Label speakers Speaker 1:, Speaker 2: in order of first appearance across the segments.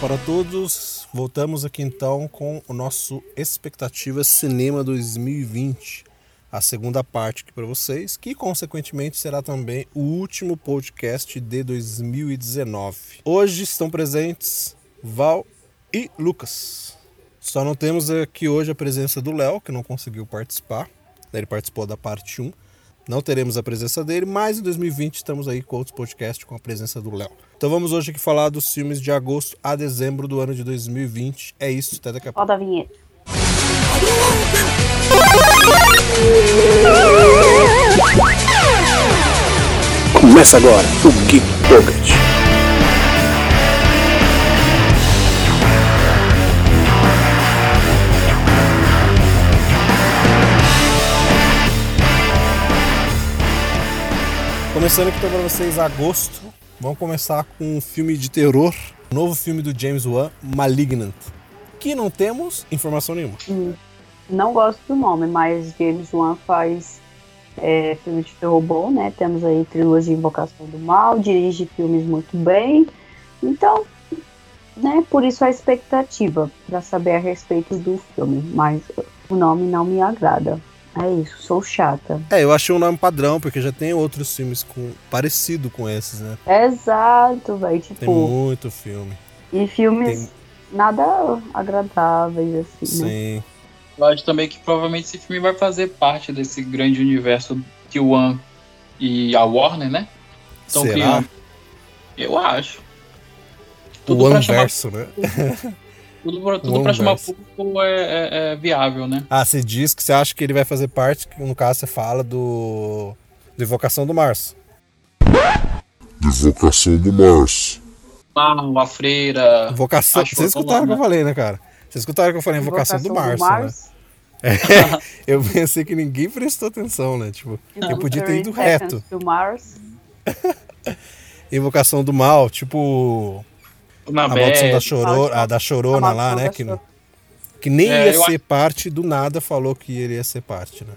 Speaker 1: Para todos, voltamos aqui então com o nosso Expectativa Cinema 2020, a segunda parte aqui para vocês, que consequentemente será também o último podcast de 2019. Hoje estão presentes Val e Lucas. Só não temos aqui hoje a presença do Léo, que não conseguiu participar, ele participou da parte 1. Não teremos a presença dele, mas em 2020 estamos aí com outros podcasts com a presença do Léo. Então vamos hoje aqui falar dos filmes de agosto a dezembro do ano de 2020. É isso, até daqui a pouco.
Speaker 2: Roda a vinheta.
Speaker 3: Começa agora o Geek Pocket.
Speaker 1: Começando aqui então para vocês agosto, vamos começar com um filme de terror, um novo filme do James Wan, Malignant, que não temos informação nenhuma.
Speaker 2: Não gosto do nome, mas James Wan faz é, filme de terror bom, né? Temos aí trilogia Invocação do Mal, dirige filmes muito bem. Então, né, por isso a expectativa para saber a respeito do filme, mas o nome não me agrada. É isso, sou chata.
Speaker 1: É, eu achei um nome padrão, porque já tem outros filmes com parecido com esses, né?
Speaker 2: Exato, velho. Tipo,
Speaker 1: Tem muito filme.
Speaker 2: e filmes
Speaker 1: Tem-
Speaker 2: nada agradáveis, assim, né?
Speaker 1: Sim.
Speaker 4: Eu acho também que provavelmente esse filme vai fazer parte desse grande universo que o One e a Warner, né? Estão
Speaker 1: Será?
Speaker 4: criando. Eu acho.
Speaker 1: O
Speaker 4: Tudo pra chamar,
Speaker 1: Anverso, né?
Speaker 4: tudo pra, tudo pra chamar público é, é- é viável, né?
Speaker 1: Ah, você diz que você acha que ele vai fazer parte, que no caso você fala do. do Invocação do Março.
Speaker 5: Invocação do Mars.
Speaker 4: Mal, a freira.
Speaker 1: Invocação.
Speaker 4: Acho
Speaker 1: Vocês
Speaker 4: que
Speaker 1: escutaram o que eu
Speaker 4: né?
Speaker 1: falei, né, cara? Vocês escutaram que eu falei Invocação, do Março, né? Eu pensei que ninguém prestou atenção, né? Tipo, eu podia ter ido reto.
Speaker 2: Do Mars.
Speaker 1: Invocação do Mal, tipo.
Speaker 4: Na
Speaker 1: A maldição da,
Speaker 4: Bela.
Speaker 1: choro... a da Chorona
Speaker 2: A
Speaker 1: lá, né? Que, que nem
Speaker 4: É,
Speaker 1: ia ser parte, do nada falou que ele ia ser parte, né?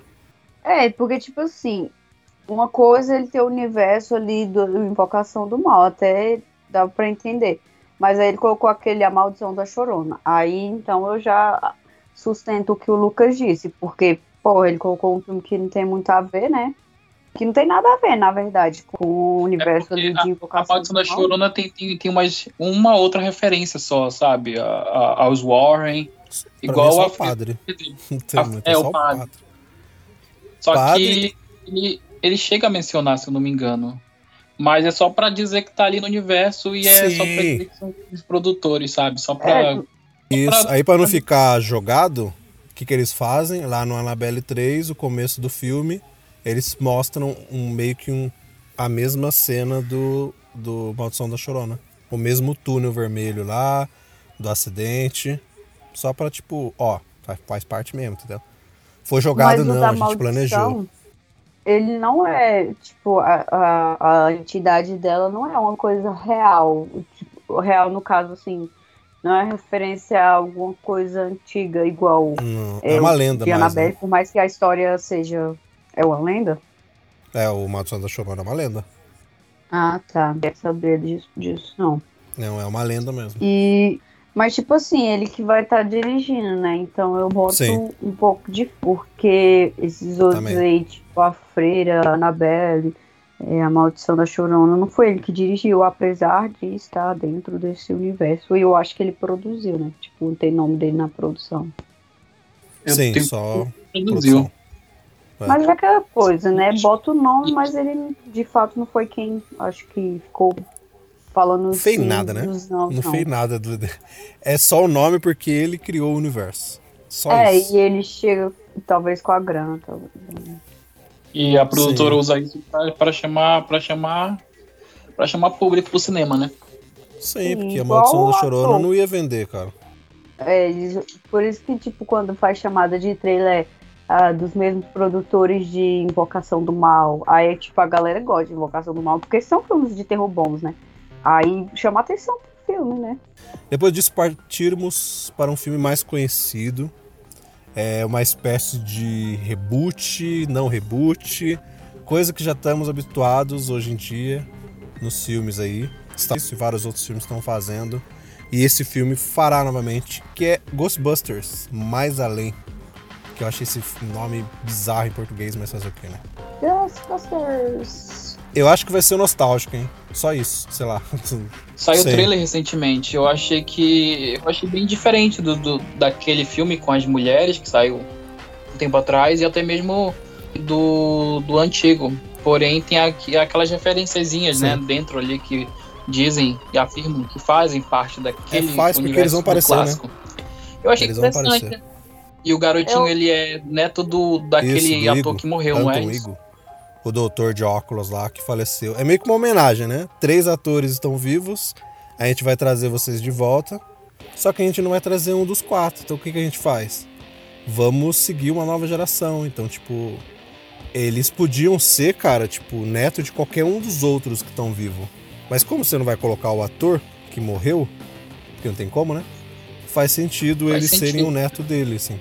Speaker 2: É, porque, tipo assim, uma coisa é ele ter o universo ali do, do Invocação do Mal, até dá pra entender. Mas aí ele colocou aquele A Maldição da Chorona. Aí, então, eu já sustento o que o Lucas disse, porque, pô, ele colocou um filme que não tem muito a ver, né? Que não tem nada a ver, na verdade, com o universo
Speaker 4: É Porque
Speaker 2: de
Speaker 4: a, a
Speaker 2: Invocação
Speaker 4: Maldição
Speaker 2: do
Speaker 4: da. Chorona tem, tem, tem umas, uma outra referência só, sabe? A- a- aos Warren.
Speaker 1: Pra
Speaker 4: Igual
Speaker 1: é
Speaker 4: a
Speaker 1: padre. Não tem
Speaker 4: Ah,
Speaker 1: muito,
Speaker 4: é,
Speaker 1: é
Speaker 4: o padre.
Speaker 1: padre.
Speaker 4: Só
Speaker 1: Padre-
Speaker 4: que ele, ele chega a mencionar, se eu não me engano. Mas é só pra dizer que tá ali no universo e é
Speaker 1: Sim.
Speaker 4: só pra dizer que são os produtores, sabe? Só pra.
Speaker 2: É,
Speaker 1: Isso. Aí pra não ficar jogado, o que, que eles fazem? Lá no Annabelle 3, o começo do filme, eles mostram um meio que um, a mesma cena do, do Maldição da Chorona. O mesmo túnel vermelho lá, do acidente. Só pra, tipo, ó, faz, parte mesmo, entendeu? Foi jogado não, a gente planejou.
Speaker 2: Ele não é, tipo, a, a, a entidade dela não é uma coisa real. Tipo, real no caso, assim, não é referência a alguma coisa antiga, igual
Speaker 1: Não, é uma
Speaker 2: o
Speaker 1: lenda, mas.
Speaker 2: Annabelle,
Speaker 1: Né?
Speaker 2: por mais que a história seja. É uma lenda?
Speaker 1: É, o Maldição da Chorona é uma lenda.
Speaker 2: Ah, tá. Não quero saber disso, disso, não.
Speaker 1: Não, é uma lenda mesmo.
Speaker 2: E. Mas, tipo assim, ele que vai estar dirigindo, né? Então eu boto
Speaker 1: Sim.
Speaker 2: um pouco de. Porque esses outros
Speaker 1: Também.
Speaker 2: aí, tipo a Freira, a Annabelle, é, a Maldição da Chorona, não foi ele que dirigiu, apesar de estar dentro desse universo. E eu acho que ele produziu, né? Tipo, não tem nome dele na produção.
Speaker 4: Eu
Speaker 1: Sim,
Speaker 4: tenho-
Speaker 1: só
Speaker 4: produziu.
Speaker 1: produção. É.
Speaker 2: Mas é aquela coisa, né? Bota o nome, mas ele de fato não foi quem acho que ficou falando
Speaker 1: Não fez
Speaker 2: sim
Speaker 1: nada, né?
Speaker 2: nomes,
Speaker 1: Não fez nada. Do... É só o nome porque ele criou o universo. Só
Speaker 2: É,
Speaker 1: isso.
Speaker 2: e ele chega talvez com a grana, talvez.
Speaker 4: E a produtora
Speaker 1: Sim.
Speaker 4: usa isso pra, pra chamar. para chamar. para chamar público pro cinema, né?
Speaker 1: Sim, porque a Maldição
Speaker 2: o
Speaker 1: da Chorona não ia vender, cara.
Speaker 2: É, por isso que, tipo, quando faz chamada de trailer ah, dos mesmos produtores de Invocação do Mal, aí, tipo, a galera gosta de Invocação do Mal, porque são filmes de terror bons, né? Aí chama atenção pro filme, né?
Speaker 1: Depois disso, partirmos para um filme mais conhecido. É uma espécie de reboot, não reboot, coisa que já estamos habituados hoje em dia nos filmes aí. Isso e vários outros filmes estão fazendo. E esse filme fará novamente, que é Ghostbusters, Mais Além. Que eu achei esse nome bizarro em português, mas fazer o quê, né?
Speaker 2: Ghostbusters.
Speaker 1: Eu acho que vai ser nostálgico, hein? Só isso, sei lá.
Speaker 4: Saiu o trailer recentemente. Eu achei que. Eu achei bem diferente do, do- daquele filme com as mulheres que saiu um tempo atrás e até mesmo do, do antigo. Porém, tem aqui, aquelas referenciazinhas,
Speaker 1: Sim.
Speaker 4: né, dentro ali que dizem e afirmam que fazem parte daquele.
Speaker 1: É, faz porque eles vão
Speaker 4: do
Speaker 1: aparecer, né?
Speaker 4: clássico. Eu achei
Speaker 1: Eles vão
Speaker 4: interessante. E o garotinho,
Speaker 2: Eu-
Speaker 4: ele é neto do, daquele
Speaker 1: Isso, do
Speaker 4: ator
Speaker 1: Igor.
Speaker 4: que morreu, não é?
Speaker 1: Igor, o doutor de óculos lá que faleceu. É meio que uma homenagem, né? Três atores estão vivos, a gente vai trazer vocês de volta, só que a gente não vai trazer um dos quatro. Então o que, que a gente faz? Vamos seguir uma nova geração. Então, tipo, eles podiam ser, cara, tipo, neto de qualquer um dos outros que estão vivos. Mas como você não vai colocar o ator que morreu, porque não tem como, né? Faz sentido
Speaker 4: Faz
Speaker 1: eles
Speaker 4: sentido.
Speaker 1: serem o neto dele, assim.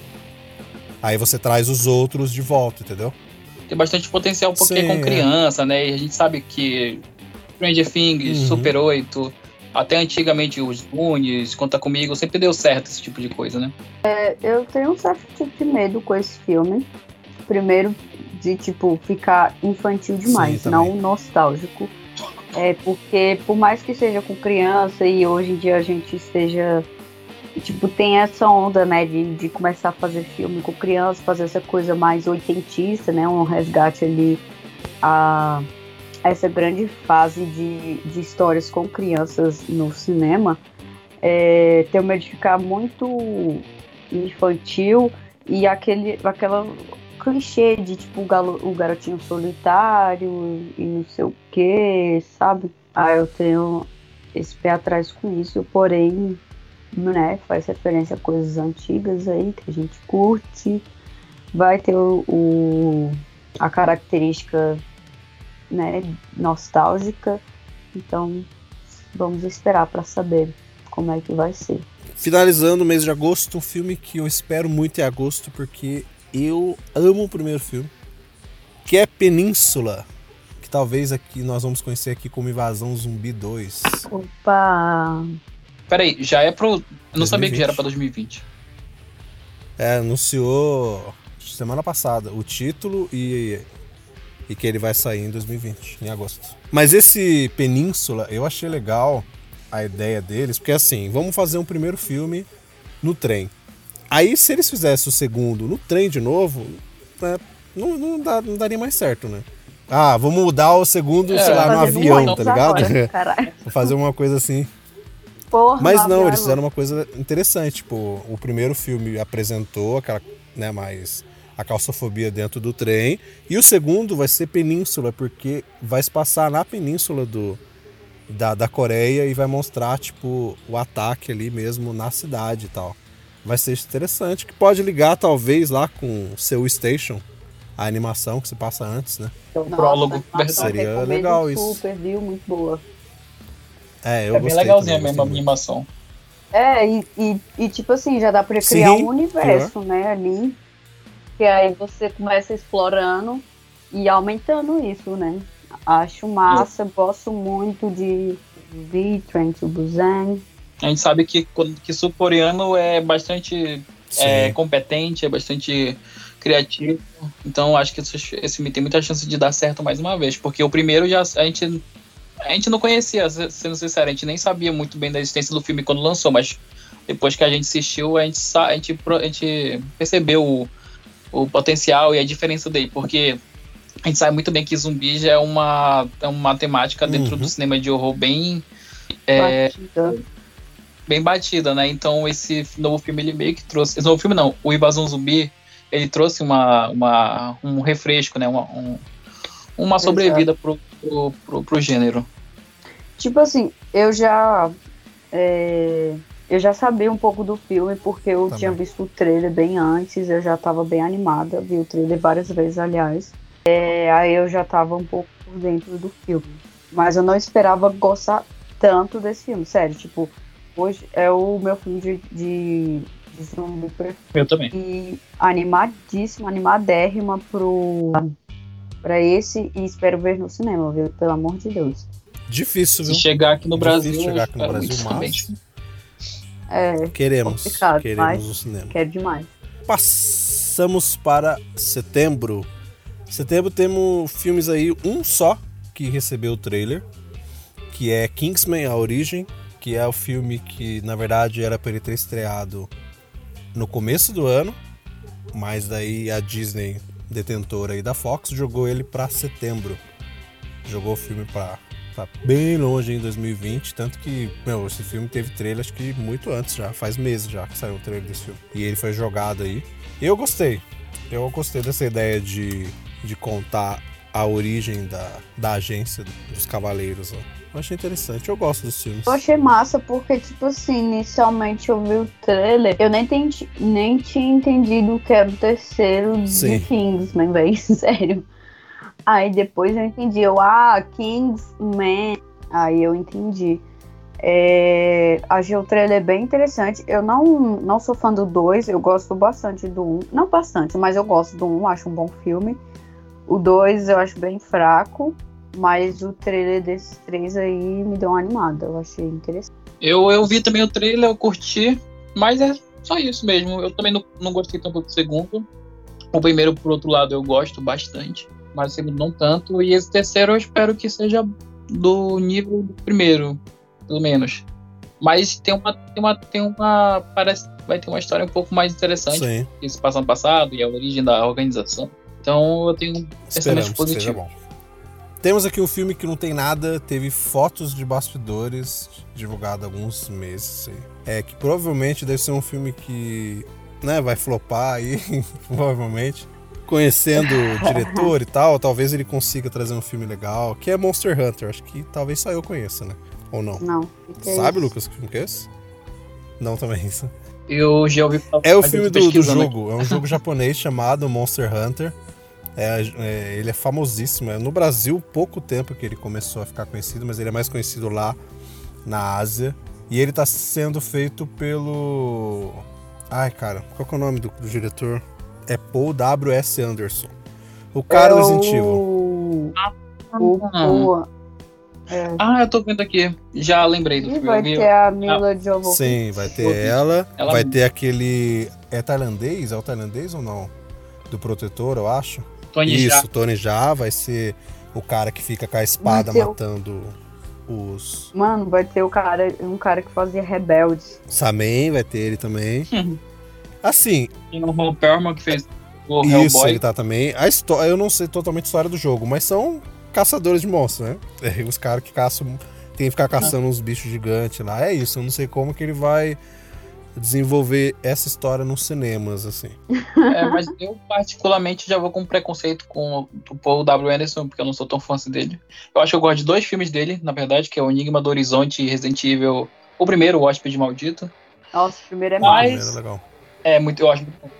Speaker 1: Aí você traz os outros de volta, entendeu?
Speaker 4: tem bastante potencial porque é
Speaker 1: Sim,
Speaker 4: com
Speaker 1: é.
Speaker 4: criança, né? E a gente sabe que Stranger Things,
Speaker 1: Uhum.
Speaker 4: Super 8, até antigamente os Goonies, Conta Comigo, sempre deu certo esse tipo de coisa, né?
Speaker 2: Eu tenho um certo tipo de medo com esse filme. Primeiro, de tipo, ficar infantil demais,
Speaker 1: Sim,
Speaker 2: não nostálgico. É porque, por mais que seja com criança e hoje em dia a gente esteja. Tipo, tem essa onda, né, de, de começar a fazer filme com criança, fazer essa coisa mais oitentista, né? Um resgate ali a essa grande fase de, de histórias com crianças no cinema. É, tenho medo de ficar muito infantil e aquele aquela clichê de tipo o, galo- o garotinho solitário e não sei o que, sabe? Ah, eu tenho esse pé atrás com isso, porém, né, faz referência a coisas antigas aí que a gente curte. Vai ter o, o- a característica né, nostálgica. Então, vamos esperar para saber como é que vai ser.
Speaker 1: Finalizando o mês de agosto, um filme que eu espero muito em agosto, porque eu amo o primeiro filme, que é Península, que talvez aqui nós vamos conhecer aqui como Invasão Zumbi 2.
Speaker 2: Opa!
Speaker 4: Peraí, já é pro. Eu não sabia que
Speaker 1: 2020.
Speaker 4: já era pra 2020.
Speaker 1: É, anunciou semana passada o título e, e que ele vai sair em 2020, em agosto. Mas esse Península, eu achei legal a ideia deles, porque assim, vamos fazer um primeiro filme no trem. Aí, se eles fizessem o segundo no trem de novo, né, não, não, dá- não daria mais certo, né? Ah, vamos mudar o segundo,
Speaker 4: É,
Speaker 1: sei lá, no avião, tá ligado?
Speaker 2: agora, caralho.
Speaker 1: Vou fazer uma coisa assim.
Speaker 2: Porra,
Speaker 1: Mas não,
Speaker 2: avião
Speaker 1: eles
Speaker 2: é
Speaker 1: fizeram uma coisa interessante. Tipo, o primeiro filme apresentou aquela, né, mais a calçofobia dentro do trem. E o segundo vai ser Península, porque vai se passar na península do, da, da Coreia e vai mostrar, tipo, o ataque ali mesmo na cidade e tal. Vai ser interessante, que pode ligar talvez lá com o seu Station, a animação que se passa antes, né?
Speaker 4: É o
Speaker 2: Nossa,
Speaker 4: prólogo.
Speaker 1: Seria legal isso.
Speaker 2: Super, viu? Muito boa.
Speaker 1: É, eu
Speaker 4: É bem legalzinha
Speaker 1: também,
Speaker 4: mesmo a animação.
Speaker 2: É, e, e, e, tipo assim, já dá pra criar
Speaker 1: Sim,
Speaker 2: um universo, né, ali. Que aí você começa explorando e aumentando isso, né? Acho massa, gosto muito de Vi, Train to Busan.
Speaker 4: A gente sabe que, que sul-coreano é bastante é, competente, é bastante criativo. Então acho que esse, esse filme tem muita chance de dar certo mais uma vez. Porque o primeiro já a gente. A gente não conhecia, se- sendo sincero, a gente nem sabia muito bem da existência do filme quando lançou, mas depois que a gente assistiu, a gente, sa- a gente, a gente percebeu o, o potencial e a diferença dele, porque a gente sabe muito bem que zumbi já é uma, é uma temática dentro
Speaker 1: Uhum.
Speaker 4: do cinema de horror bem é,
Speaker 2: Batida.
Speaker 4: bem batida, né? Então esse novo filme ele meio que trouxe. Esse novo filme não, o Invasão Zumbi, ele trouxe uma, uma, um refresco, né? Uma, um- uma sobrevida pro, pro, pro, pro gênero.
Speaker 2: Tipo assim, eu já. é, eu já sabia um pouco do filme, porque eu
Speaker 1: Também.
Speaker 2: tinha visto o trailer bem antes, eu já tava bem animada, vi o trailer várias vezes, aliás. É, aí eu já tava um pouco por dentro do filme. Mas eu não esperava gostar tanto desse filme, sério, tipo, hoje é o meu filme de, de, de zumbi preferido.
Speaker 4: Eu também.
Speaker 2: E animadíssima, animadérrima pro, pra esse e espero ver no cinema, viu? Pelo amor de Deus.
Speaker 1: Difícil,
Speaker 4: Se
Speaker 1: viu?
Speaker 4: chegar aqui no
Speaker 1: Difícil
Speaker 4: Brasil,
Speaker 1: chegar
Speaker 4: eu
Speaker 1: aqui no Brasil, mas-
Speaker 2: É,
Speaker 1: Queremos. Queremos
Speaker 2: mas-
Speaker 1: no cinema.
Speaker 2: quero demais.
Speaker 1: Passamos para setembro. Setembro temos filmes aí, um só que recebeu o trailer, que é Kingsman A Origem, que é o filme que na verdade era para ele ter estreado no começo do ano, mas daí a Disney, detentora aí da Fox, jogou ele para setembro. Jogou o filme para bem longe em 2020, tanto que, meu, esse filme teve trailer acho que muito antes já, faz meses já que saiu o trailer desse filme. E ele foi jogado aí. E eu gostei. Eu gostei dessa ideia de, de contar a origem da, da agência dos Cavaleiros. Ó. Eu achei interessante, eu gosto dos filmes.
Speaker 2: Eu achei massa porque, tipo assim, inicialmente eu vi o trailer, eu nem, entendi, nem tinha entendido que era o terceiro
Speaker 1: Sim.
Speaker 2: de Kingsman, velho, sério. Aí depois eu entendi, eu, ah, Kingsman. Aí eu entendi. É, achei o trailer bem interessante. Eu não, não sou fã do 2, eu gosto bastante do 1. Um. Não bastante, mas eu gosto do 1, um, acho um bom filme. O 2 eu acho bem fraco, mas o trailer desses três aí me deu uma animada. Eu achei interessante.
Speaker 4: Eu, eu vi também o trailer, eu curti, mas é só isso mesmo. Eu também não, não gostei tanto do segundo. O primeiro, por outro lado, eu gosto bastante, mas o segundo não tanto. E esse terceiro eu espero que seja do nível do primeiro, pelo menos. Mas tem uma. Tem uma, tem uma parece que vai ter uma história um pouco mais interessante
Speaker 1: Sim,
Speaker 4: que se passa no passado e a origem da organização. Então eu tenho um
Speaker 1: esperamos Temos aqui um filme que não tem nada, teve fotos de bastidores divulgado há alguns meses. aí. É que provavelmente deve ser um filme que né, vai flopar aí, provavelmente. Conhecendo o diretor e tal, talvez ele consiga trazer um filme legal, que é Monster Hunter. Acho que talvez só eu conheça, né? Ou não?
Speaker 2: Não. que que é
Speaker 1: Sabe,
Speaker 2: isso?
Speaker 1: Lucas, que filme que é esse? Não, também isso.
Speaker 4: Eu já ouvi falar.
Speaker 1: É o filme do, do
Speaker 4: aqui.
Speaker 1: jogo. É um jogo japonês chamado Monster Hunter. É, é, ele é famosíssimo. É no Brasil, pouco tempo que ele começou a ficar conhecido, mas ele é mais conhecido lá na Ásia. E ele tá sendo feito pelo. Ai, cara, qual que é o nome do, do diretor? É Paul W.S. Anderson. O cara
Speaker 2: é
Speaker 1: do Resident Evil.
Speaker 2: o... o... É.
Speaker 4: Ah, eu tô vendo aqui. Já lembrei do
Speaker 2: E
Speaker 4: filme.
Speaker 2: vai ter a Mila Jovovich.
Speaker 1: Sim, vai ter ela.
Speaker 4: Ela-
Speaker 1: Vai ter aquele. É tailandês? É o tailandês ou não? Do protetor, eu acho.
Speaker 4: Tony
Speaker 1: Isso, o Tony já vai ser o cara que fica com a espada
Speaker 2: o-
Speaker 1: matando os.
Speaker 2: Mano, vai ter o cara, um cara que fazia Rebelde.
Speaker 1: Samen vai ter ele também. Assim,
Speaker 4: Tem o Ron Perlman que fez o
Speaker 1: isso
Speaker 4: Hellboy.
Speaker 1: ele tá também. A história, eu não sei totalmente a história do jogo, mas são caçadores de monstros, né? É, os caras que caçam, tem que ficar caçando uns bichos gigantes lá. É isso, eu não sei como que ele vai desenvolver essa história nos cinemas, assim.
Speaker 4: É, mas eu particularmente já vou com preconceito com o Paul W. Anderson, porque eu não sou tão fã dele. Eu acho que eu gosto de dois filmes dele, na verdade, que é o Enigma do Horizonte e Resident Evil. O primeiro, o Hóspede Maldito.
Speaker 2: Nossa, o primeiro é
Speaker 4: Mas-
Speaker 2: massa.
Speaker 1: Era legal.
Speaker 4: É muito, eu acho muito bom.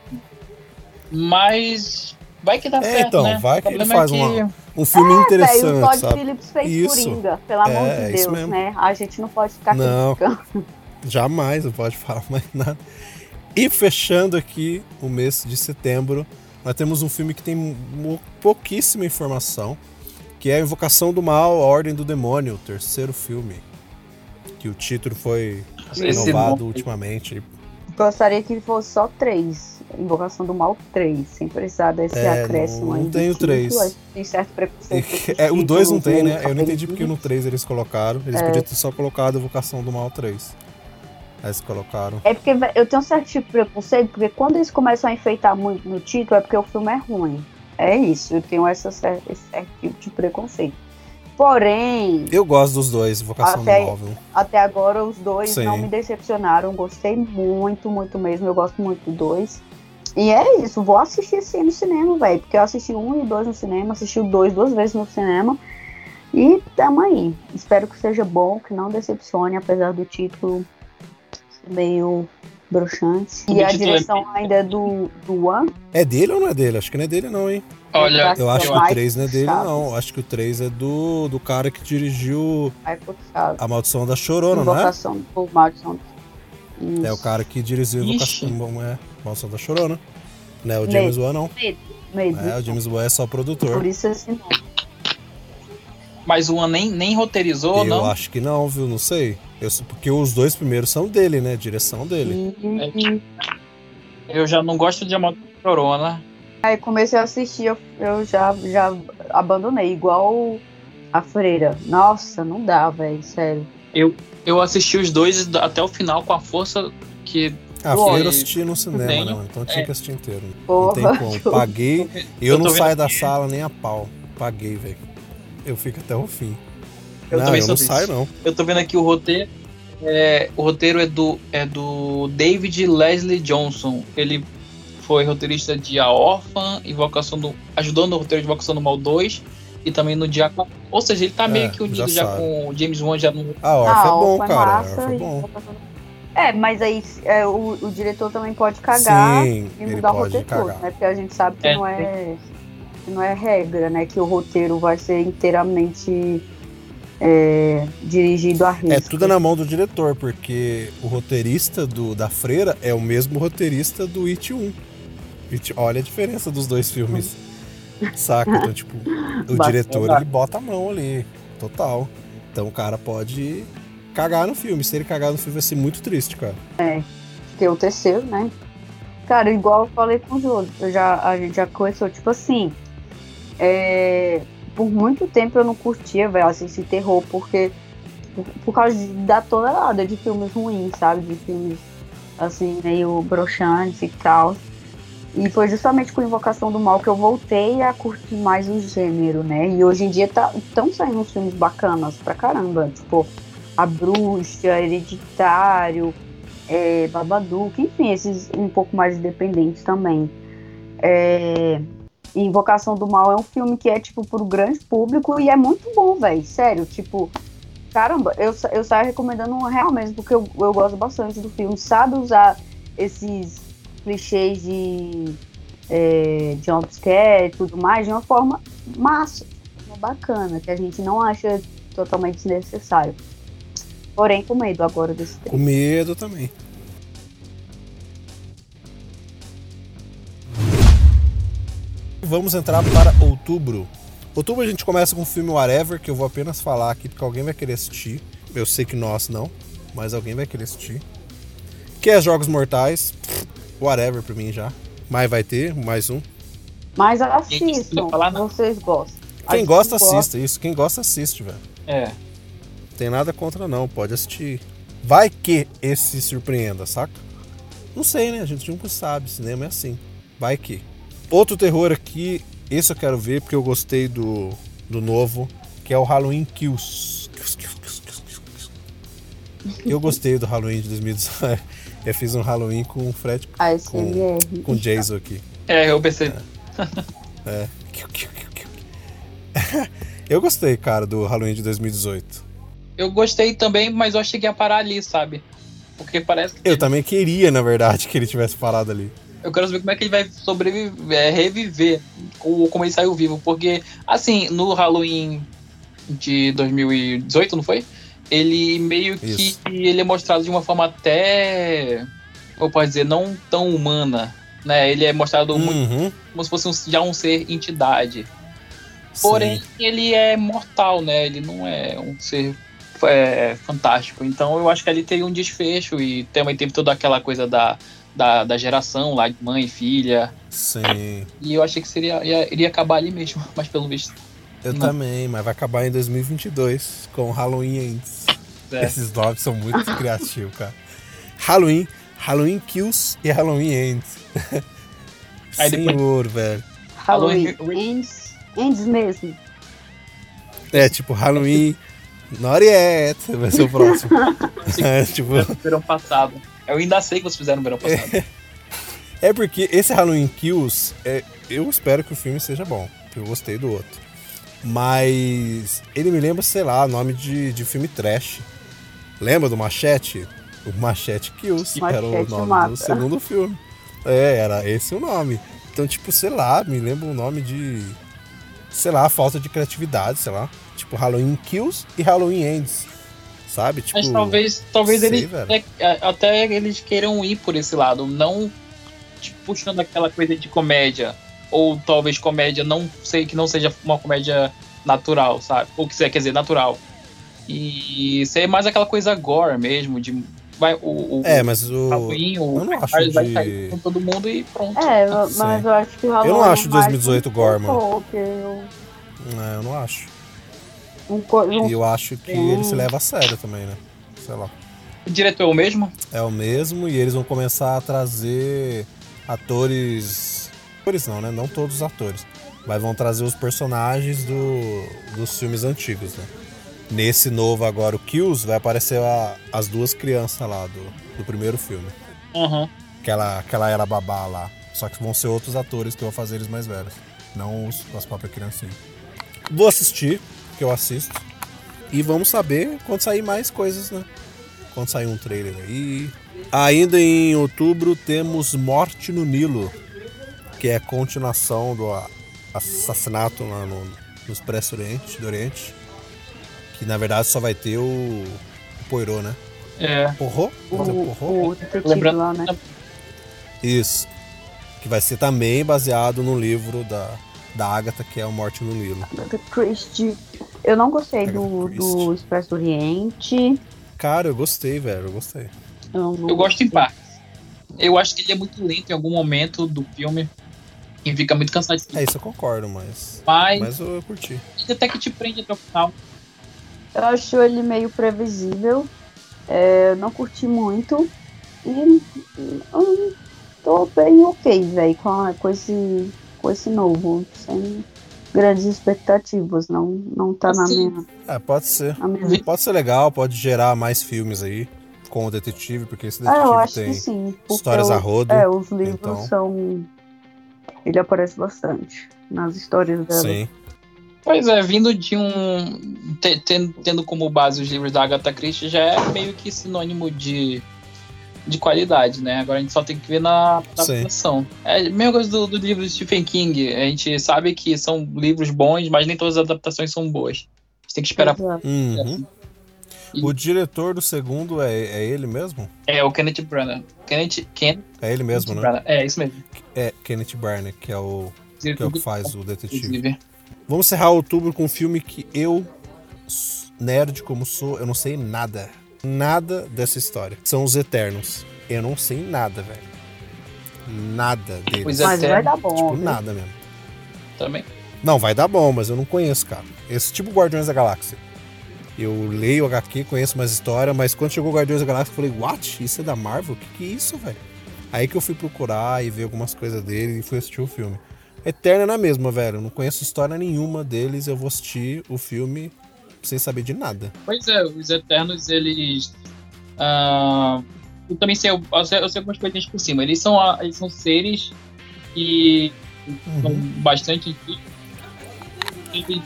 Speaker 4: Mas vai que dá
Speaker 1: É,
Speaker 4: certo,
Speaker 1: então,
Speaker 4: né?
Speaker 1: vai
Speaker 4: O
Speaker 1: que ele
Speaker 4: problema
Speaker 1: faz
Speaker 4: é
Speaker 1: uma- Um filme
Speaker 2: É, Velho, o
Speaker 1: interessante,
Speaker 2: Todd
Speaker 1: sabe?
Speaker 2: Phillips fez
Speaker 1: Isso.
Speaker 2: Coringa, pelo amor
Speaker 1: É,
Speaker 2: de
Speaker 1: isso
Speaker 2: Deus, né? A gente não pode ficar
Speaker 1: Não.
Speaker 2: criticando.
Speaker 1: Jamais, não pode falar mais nada. E fechando aqui o mês de setembro, nós temos um filme que tem pouquíssima informação, que é a Invocação do Mal, a Ordem do Demônio, o terceiro filme. Que o título foi renovado ultimamente.
Speaker 2: Gostaria que fosse só três. Invocação do Mal 3, sem precisar desse
Speaker 1: É,
Speaker 2: acréscimo
Speaker 1: não-
Speaker 2: aí.
Speaker 1: não tem o três.
Speaker 2: Tem certo preconceito. esses
Speaker 1: É, o 2 não tem,
Speaker 2: meio
Speaker 1: né? Eu não entendi porque no
Speaker 2: capentinhos.
Speaker 1: 3 eles colocaram. Eles
Speaker 2: É.
Speaker 1: podiam ter só colocado Invocação do Mal 3. Eles colocaram.
Speaker 2: É porque eu tenho um certo tipo de preconceito, porque quando eles começam a enfeitar muito no título, é porque o filme é ruim. É isso, eu tenho essa, esse certo tipo de preconceito. Porém,
Speaker 1: Eu gosto dos dois, Invocação
Speaker 2: Até-
Speaker 1: do viu?
Speaker 2: até agora os dois
Speaker 1: Sim.
Speaker 2: não me decepcionaram. Gostei muito, muito mesmo. Eu gosto muito do dois. E é isso, vou assistir esse no cinema, velho. Porque eu assisti um e dois no cinema, assisti o dois duas vezes no cinema. E tamo aí. Espero que seja bom, que não decepcione, apesar do título meio broxante.
Speaker 4: O
Speaker 2: E a
Speaker 4: é
Speaker 2: direção ainda é do, do One.
Speaker 1: É dele ou não é dele? Acho que não é dele, não, hein?
Speaker 4: Olha,
Speaker 1: Eu acho que o
Speaker 2: mais
Speaker 1: 3 não é dele,
Speaker 2: Chaves.
Speaker 1: não. Acho que o 3 é do, do cara que dirigiu. A Maldição da Chorona, não é?
Speaker 2: Invocação do Maldição. Isso.
Speaker 1: É o cara que dirigiu
Speaker 4: Ixi.
Speaker 1: Invocação é, Maldição da Chorona. Não é o James Wan, não.
Speaker 2: Meio
Speaker 1: É, o James Wan é só
Speaker 2: Por
Speaker 1: produtor.
Speaker 2: isso esse nome.
Speaker 4: mas o One nem, nem roteirizou,
Speaker 1: Eu
Speaker 4: não?
Speaker 1: acho que não, viu? Não sei. Eu, porque os dois primeiros são dele, né? Direção dele.
Speaker 2: E,
Speaker 4: Eu já não gosto de Amor Corona.
Speaker 2: aí comecei a assistir, eu, eu já, já abandonei, igual a freira. Nossa, não dá, velho, sério.
Speaker 4: Eu assisti os dois até o final com a força que.
Speaker 1: Ah,
Speaker 2: Oi.
Speaker 1: Freira eu assisti no cinema,
Speaker 4: Tenho.
Speaker 1: né, mano? Então tinha
Speaker 4: É.
Speaker 1: que assistir inteiro. Não
Speaker 2: Porra,
Speaker 1: tem como. Paguei. E eu
Speaker 4: Eu
Speaker 1: não saio da
Speaker 4: aqui.
Speaker 1: sala nem a pau. Paguei, velho. Eu fico até o fim.
Speaker 4: Eu
Speaker 1: não,
Speaker 4: também
Speaker 1: eu
Speaker 4: sou
Speaker 1: não
Speaker 4: desse.
Speaker 1: saio, não.
Speaker 4: Eu tô vendo aqui o roteiro. É, o roteiro é do, é do David Leslie Johnson. Ele foi roteirista de A Órfã, Invocação do. ajudou no roteiro de Invocação do Mal 2 e também no Diaco. Ou seja, ele tá
Speaker 1: É,
Speaker 4: meio que unido
Speaker 1: já
Speaker 4: já, com o James Wan já no.
Speaker 1: A Orfa é bom,
Speaker 2: Orfa
Speaker 1: cara.
Speaker 2: Massa
Speaker 1: é bom.
Speaker 2: É, mas aí é, o, o diretor também pode cagar
Speaker 1: Sim,
Speaker 2: e
Speaker 1: ele
Speaker 2: mudar o roteiro todo, né? Porque a gente sabe que
Speaker 4: É.
Speaker 2: não é que não é regra, né? Que o roteiro vai ser inteiramente é, dirigido a risco.
Speaker 1: É tudo na mão do diretor, porque o roteirista do, da Freira é o mesmo roteirista do It 1. It- olha a diferença dos dois filmes. Saca? Então, tipo, o
Speaker 2: Bastante.
Speaker 1: diretor ele bota a mão ali, total. Então o cara pode cagar no filme. Se ele cagar no filme vai ser muito triste, cara.
Speaker 2: é o terceiro, né? Cara, igual eu falei com o Jô, eu já, a gente já começou, tipo assim, é, por muito tempo eu não curtia, velho, assistir terror, porque por, por causa de- da tonelada de filmes ruins, sabe? De filmes, assim, meio broxantes e tal. E foi justamente com Invocação do Mal que eu voltei a curtir mais o gênero, né? E hoje em dia tá, estão saindo uns filmes bacanas pra caramba, tipo, A Bruxa, Hereditário, é, Babadook, enfim, esses um pouco mais independentes também. É, e Invocação do Mal é um filme que é, tipo, pro grande público e é muito bom, velho. Sério, tipo, caramba, eu, eu saio recomendando um real mesmo, porque eu, eu gosto bastante do filme. Sabe usar esses clichês de é, jumpscare e tudo mais de uma forma massa, uma bacana, que a gente não acha totalmente desnecessário. Porém, com medo agora desse
Speaker 1: Com medo também. Vamos entrar para outubro. Outubro a gente começa com o filme Whatever, que eu vou apenas falar aqui porque alguém vai querer assistir. Eu sei que nós não, mas alguém vai querer assistir. Que é Jogos Mortais. Pff, Whatever pra mim já. Mas vai ter mais um.
Speaker 2: Mas assistam, vocês gostam.
Speaker 1: Quem gosta, assista. Isso, quem gosta, assiste, velho.
Speaker 4: É.
Speaker 1: Tem nada contra não, pode assistir. Vai que esse surpreenda, saca? Não sei, né? A gente nunca sabe, cinema é assim. Vai que. Outro terror aqui, esse eu quero ver porque eu gostei do, do novo, que é o Halloween Kills. Eu gostei do Halloween de 2019. Eu fiz um Halloween com o Fred,
Speaker 2: A SMR.
Speaker 1: com o Jason aqui.
Speaker 4: É, eu pensei.
Speaker 1: É. Kill. Eu gostei, cara, do Halloween de 2018.
Speaker 4: Eu gostei também, mas eu cheguei a parar ali, sabe? Porque parece que.
Speaker 1: Eu também queria, na verdade, que ele tivesse parado ali.
Speaker 4: Eu quero saber como é que ele vai sobreviver, é, reviver, ou como ele saiu vivo. Porque, assim, no Halloween de 2018, não foi? Ele meio que
Speaker 1: Isso.
Speaker 4: ele é mostrado de uma forma até. Ou pode dizer, não tão humana. Né? Ele é mostrado muito
Speaker 1: Uhum.
Speaker 4: como se fosse um- já um ser entidade. Porém,
Speaker 1: Sim.
Speaker 4: ele é mortal, né? Ele não é um ser é, fantástico. Então eu acho que ali teria um desfecho e também teve toda aquela coisa da, da, da geração lá de mãe e filha.
Speaker 1: Sim.
Speaker 4: E eu achei que seria, ia- iria acabar ali mesmo, mas pelo visto.
Speaker 1: Eu
Speaker 4: Não.
Speaker 1: também, mas vai acabar em 2022 com Halloween Ends.
Speaker 4: É.
Speaker 1: Esses nomes são muito criativos, cara. Halloween, Halloween Kills e Halloween Ends.
Speaker 4: Aí depois-
Speaker 1: Senhor, velho.
Speaker 2: Halloween
Speaker 4: Halloween-
Speaker 2: ends, ends mesmo.
Speaker 1: É tipo Halloween Not yet, vai ser o próximo. é, tipo,
Speaker 4: verão passado. Eu ainda sei que vocês fizeram no verão passado.
Speaker 1: é porque esse Halloween Kills, é, eu espero que o filme seja bom, porque eu gostei do outro. Mas ele me lembra, sei lá, nome de, de filme trash. Lembra do Machete? O Machete Kills, era o
Speaker 2: Machete
Speaker 1: nome
Speaker 2: mata.
Speaker 1: do segundo filme. É, era esse o nome. Então, tipo, sei lá, me lembra o nome de. Sei lá, falta de criatividade, sei lá. Tipo, Halloween Kills e Halloween Ends. Sabe? Tipo,
Speaker 4: Mas talvez, talvez
Speaker 1: sei,
Speaker 4: eles
Speaker 1: velho.
Speaker 4: até, até eles queiram ir por esse lado, não tipo, puxando aquela coisa de comédia. Ou talvez comédia não sei que não seja uma comédia natural, sabe? Ou que seja, quer dizer, natural. E ser mais aquela coisa gore mesmo, de. Vai, o, o,
Speaker 1: É, mas o.
Speaker 4: Halloween, o
Speaker 1: eu não acho
Speaker 4: vai, vai
Speaker 1: de-
Speaker 4: sair com todo mundo e pronto.
Speaker 2: É,
Speaker 1: Sim.
Speaker 2: mas eu acho que o
Speaker 1: Eu não
Speaker 2: Halloween
Speaker 1: acho
Speaker 2: é mais
Speaker 1: 2018
Speaker 2: um
Speaker 1: gore, mano.
Speaker 2: eu-
Speaker 1: É, eu não acho.
Speaker 2: Um, um
Speaker 1: E eu acho que
Speaker 2: Hum.
Speaker 1: ele se leva a sério também, né? Sei lá.
Speaker 4: O diretor é o mesmo?
Speaker 1: É o mesmo e eles vão começar a trazer atores. Atores não, né? Não todos os atores. Mas vão trazer os personagens do, dos filmes antigos, né? Nesse novo agora, o Kills, vai aparecer a- as duas crianças lá do, do primeiro filme.
Speaker 4: Aham.
Speaker 1: Que ela, que ela era babá lá. Só que vão ser outros atores que vão fazer eles mais velhos. Não os, as próprias criancinhas. Vou assistir, que eu assisto. E vamos saber quando sair mais coisas, né? Quando sair um trailer aí. Ainda em outubro temos Morte no Nilo. Que é a continuação do assassinato lá no, no Expresso Oriente, do Oriente. Que na verdade só vai ter o, o Poirot, né?
Speaker 4: É.
Speaker 1: Porro? O
Speaker 4: Lembrando-
Speaker 2: lá, né?
Speaker 1: Isso. Que vai ser também baseado no livro da, da Agatha, que é o Morte no Nilo.
Speaker 2: Agatha Christie. Eu não gostei do, do Expresso do Oriente.
Speaker 1: Cara, eu gostei, velho. Eu gostei.
Speaker 2: Eu,
Speaker 4: Eu gosto em partes. Eu acho que ele é muito lento em algum momento do filme. E fica muito cansativo.
Speaker 1: É isso, eu concordo, mas.
Speaker 4: Mas,
Speaker 1: Mas eu, eu curti.
Speaker 4: até que te prende até o final.
Speaker 2: Eu acho ele meio previsível. É, não curti muito. E eu tô bem ok, velho, com, a- com, esse, com esse novo. Sem grandes expectativas. Não, não tá na
Speaker 4: Assim,
Speaker 2: minha,
Speaker 1: É, pode ser.
Speaker 2: minha
Speaker 1: Pode ser legal, pode gerar mais filmes aí com o detetive, porque esse
Speaker 2: Ah, eu
Speaker 1: detetive
Speaker 2: acho
Speaker 1: tem
Speaker 2: que sim.
Speaker 1: histórias
Speaker 2: o-
Speaker 1: a rodo.
Speaker 2: É, os livros
Speaker 1: então.
Speaker 2: são. Ele aparece bastante nas histórias dela.
Speaker 1: Sim.
Speaker 4: Pois é, vindo de um. te- ten- tendo como base os livros da Agatha Christie, já é meio que sinônimo de, de qualidade, né? Agora a gente só tem que ver na adaptação. É a mesma coisa do, do livro de Stephen King. A gente sabe que são livros bons, mas nem todas as adaptações são boas. A gente tem que esperar.
Speaker 1: Uhum.
Speaker 4: E-
Speaker 1: O diretor do segundo é, é ele mesmo?
Speaker 4: É o Kenneth Branagh. Kenneth, Ken,
Speaker 1: É ele mesmo, né?
Speaker 4: Branagh. É, isso mesmo.
Speaker 1: É Kenneth Branagh, que é o que, é o que faz o detetive.
Speaker 4: Inclusive.
Speaker 1: Vamos encerrar outubro com um filme que eu, nerd como sou, eu não sei nada. Nada dessa história. São os Eternos. Eu não sei nada, velho. Nada deles.
Speaker 2: Mas vai dar bom.
Speaker 1: Tipo,
Speaker 2: viu?
Speaker 1: nada mesmo.
Speaker 4: Também.
Speaker 1: Não, vai dar bom, mas eu não conheço, cara. Esse tipo Guardiões da Galáxia. Eu leio HQ, conheço mais história, mas quando chegou Guardiões da Galáxia, eu falei, what? Isso é da Marvel? O que, que é isso, velho? Aí que eu fui procurar e ver algumas coisas dele e fui assistir o filme. Eterna é na mesma, velho. Eu não conheço história nenhuma deles, eu vou assistir o filme sem saber de nada.
Speaker 4: Pois é, os Eternos, eles. ah, eu também sei, eu, eu sei algumas coisinhas por cima. Eles são, eles são seres que são
Speaker 1: Uhum.
Speaker 4: bastante antigos. Eles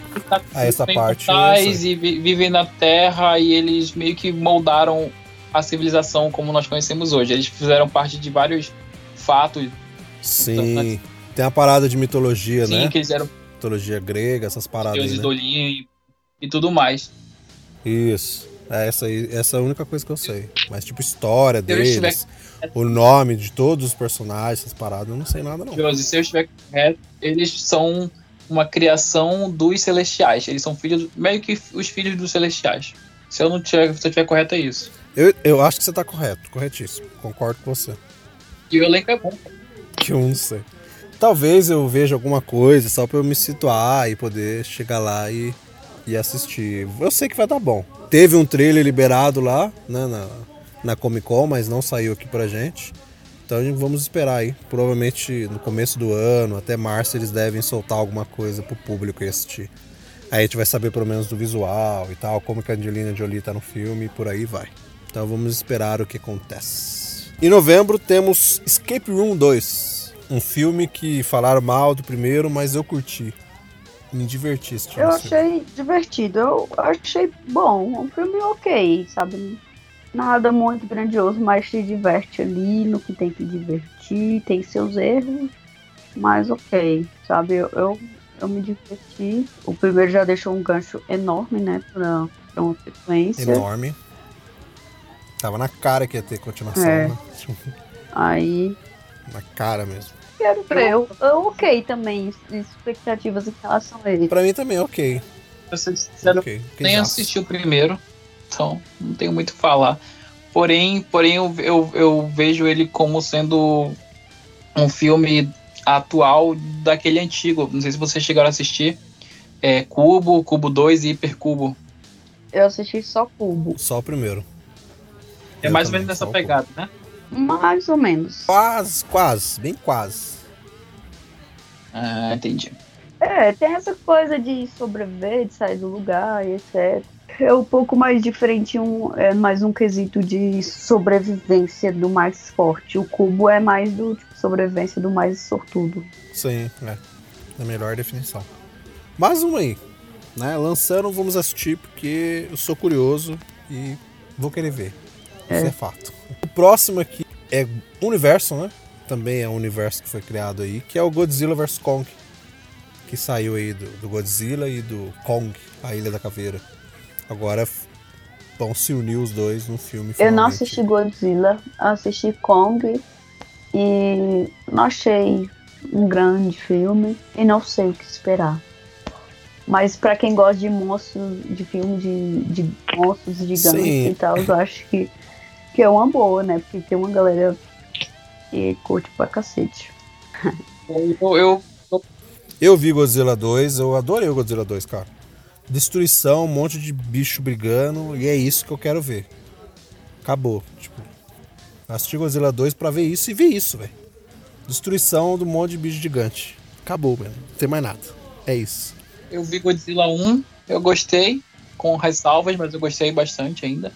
Speaker 1: Ah, essa parte
Speaker 4: e vi- vivem na Terra e eles meio que moldaram a civilização como nós conhecemos hoje. Eles fizeram parte de vários fatos,
Speaker 1: Sim. Tem a parada de mitologia,
Speaker 4: sim,
Speaker 1: né?
Speaker 4: que eles eram
Speaker 1: Mitologia grega, essas paradas aí,
Speaker 4: deuses
Speaker 1: né?
Speaker 4: do Olimpo e tudo mais.
Speaker 1: Isso. É essa aí, essa é a única coisa que eu sei. Mas tipo história
Speaker 4: Se estiver-
Speaker 1: deles, o nome de todos os personagens, essas paradas, eu não sei nada não.
Speaker 4: Josi, se eu estiver correto, eles são uma criação dos celestiais. Eles são filhos, meio que os filhos dos celestiais. Se eu não tiver, se eu estiver correto, é isso.
Speaker 1: Eu, eu acho que você tá correto, corretíssimo. Concordo com você.
Speaker 4: E o elenco é bom.
Speaker 1: Que eu não sei. Talvez eu veja alguma coisa só pra eu me situar e poder chegar lá e, e assistir. Eu sei que vai dar bom. Teve um trailer liberado lá, né, na, na Comic Con, mas não saiu aqui pra gente. Então vamos esperar aí. Provavelmente no começo do ano, até março, eles devem soltar alguma coisa pro público assistir. Aí a gente vai saber pelo menos do visual e tal, como que a Angelina Jolie tá no filme e por aí vai. Então vamos esperar o que acontece. Em novembro temos Escape Room 2. Um filme que falaram mal do primeiro, mas eu curti. Me diverti assistindo
Speaker 2: Eu achei divertido, eu achei bom, um filme ok, sabe? Nada muito grandioso, mas se diverte ali no que tem que divertir, tem seus erros, mas ok, sabe? Eu, eu, eu me diverti. O primeiro já deixou um gancho enorme, né, pra, pra uma sequência.
Speaker 1: Enorme. Tava na cara que ia ter continuação,
Speaker 2: É.
Speaker 1: né?
Speaker 2: Aí
Speaker 1: Na cara mesmo.
Speaker 2: Quero ver, eu, eu ok também, expectativas em relação a ele.
Speaker 1: Pra mim também, ok.
Speaker 4: Pra ser sincero,
Speaker 1: Ok.
Speaker 4: nem assisti o primeiro. Então, não tenho muito o que falar. Porém, porém eu, eu, eu vejo ele como sendo um filme atual daquele antigo. Não sei se vocês chegaram a assistir. É, Cubo, Cubo 2 e Hipercubo.
Speaker 2: Eu assisti só Cubo.
Speaker 1: Só o primeiro.
Speaker 4: É
Speaker 1: Eu
Speaker 4: mais ou menos nessa pegada, né?
Speaker 2: Mais ou menos.
Speaker 1: Quase, quase, bem quase.
Speaker 4: Ah, entendi.
Speaker 2: É, tem essa coisa de sobreviver, de sair do lugar e etc. É um pouco mais diferente, um, é mais um quesito de sobrevivência do mais forte. O cubo é mais do tipo, sobrevivência do mais sortudo.
Speaker 1: Sim, é. É a melhor definição. Mais uma aí. Né? Lançando, vamos assistir porque eu sou curioso e vou querer ver. Isso é fato. O próximo aqui é Universo, né? Também é um universo que foi criado aí, que é o Godzilla vs Kong. Que saiu aí do, do Godzilla e do Kong, a Ilha da Caveira. Agora vão se unir os dois num filme.
Speaker 2: Eu não
Speaker 1: finalmente.
Speaker 2: assisti Godzilla, assisti Kong e não achei um grande filme e não sei o que esperar. Mas pra quem gosta de monstros, de filme de, de monstros gigantes
Speaker 1: Sim.
Speaker 2: e tal, eu acho que, que é uma boa, né? Porque tem uma galera que curte pra cacete.
Speaker 4: Eu, eu,
Speaker 1: Eu vi Godzilla 2, eu adorei o Godzilla 2, cara. Destruição, um monte de bicho brigando, e é isso que eu quero ver. Acabou. Tipo, assisti Godzilla 2 pra ver isso e ver isso, velho. Destruição do monte de bicho gigante. Acabou, mano. Não tem mais nada. É isso.
Speaker 4: eu vi Godzilla 1, eu gostei, com ressalvas, mas eu gostei bastante ainda.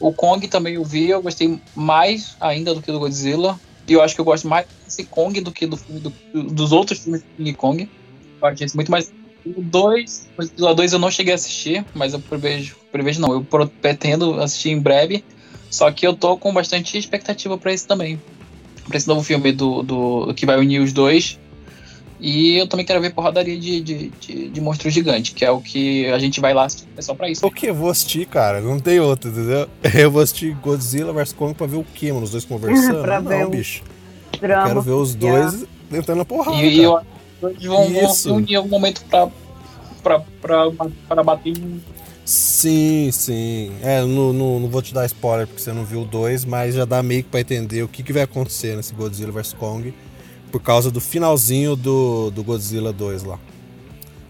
Speaker 4: O Kong também eu vi, eu gostei mais ainda do que do Godzilla. E eu acho que eu gosto mais desse Kong do que do do- dos outros filmes do King Kong. Eu achei esse muito mais. O 2, Godzilla 2 eu não cheguei a assistir, mas eu prevejo, prevejo não, eu pretendo assistir em breve. Só que eu tô com bastante expectativa pra esse também. Pra esse novo filme do, do que vai unir os dois. E eu também quero ver porradaria de, de, de, de monstro gigante, que é o que a gente vai lá assistir, é só pra isso.
Speaker 1: O que eu vou assistir, cara? Não tem outro, entendeu? Eu vou assistir Godzilla vs Kong pra ver o quê, mano? Os dois conversando?
Speaker 2: Pra
Speaker 1: não,
Speaker 2: ver o
Speaker 1: bicho. Eu
Speaker 2: Drama.
Speaker 1: quero ver os dois entrando na porrada.
Speaker 4: E,
Speaker 1: cara.
Speaker 4: eu acho que eles vão, vão
Speaker 1: Isso.
Speaker 4: se unir em algum momento pra, pra, pra, pra bater em.
Speaker 1: Sim, sim. É, não, não, não vou te dar spoiler porque você não viu o 2, mas já dá meio que pra entender o que, que vai acontecer nesse Godzilla vs Kong por causa do finalzinho do, do Godzilla 2 lá.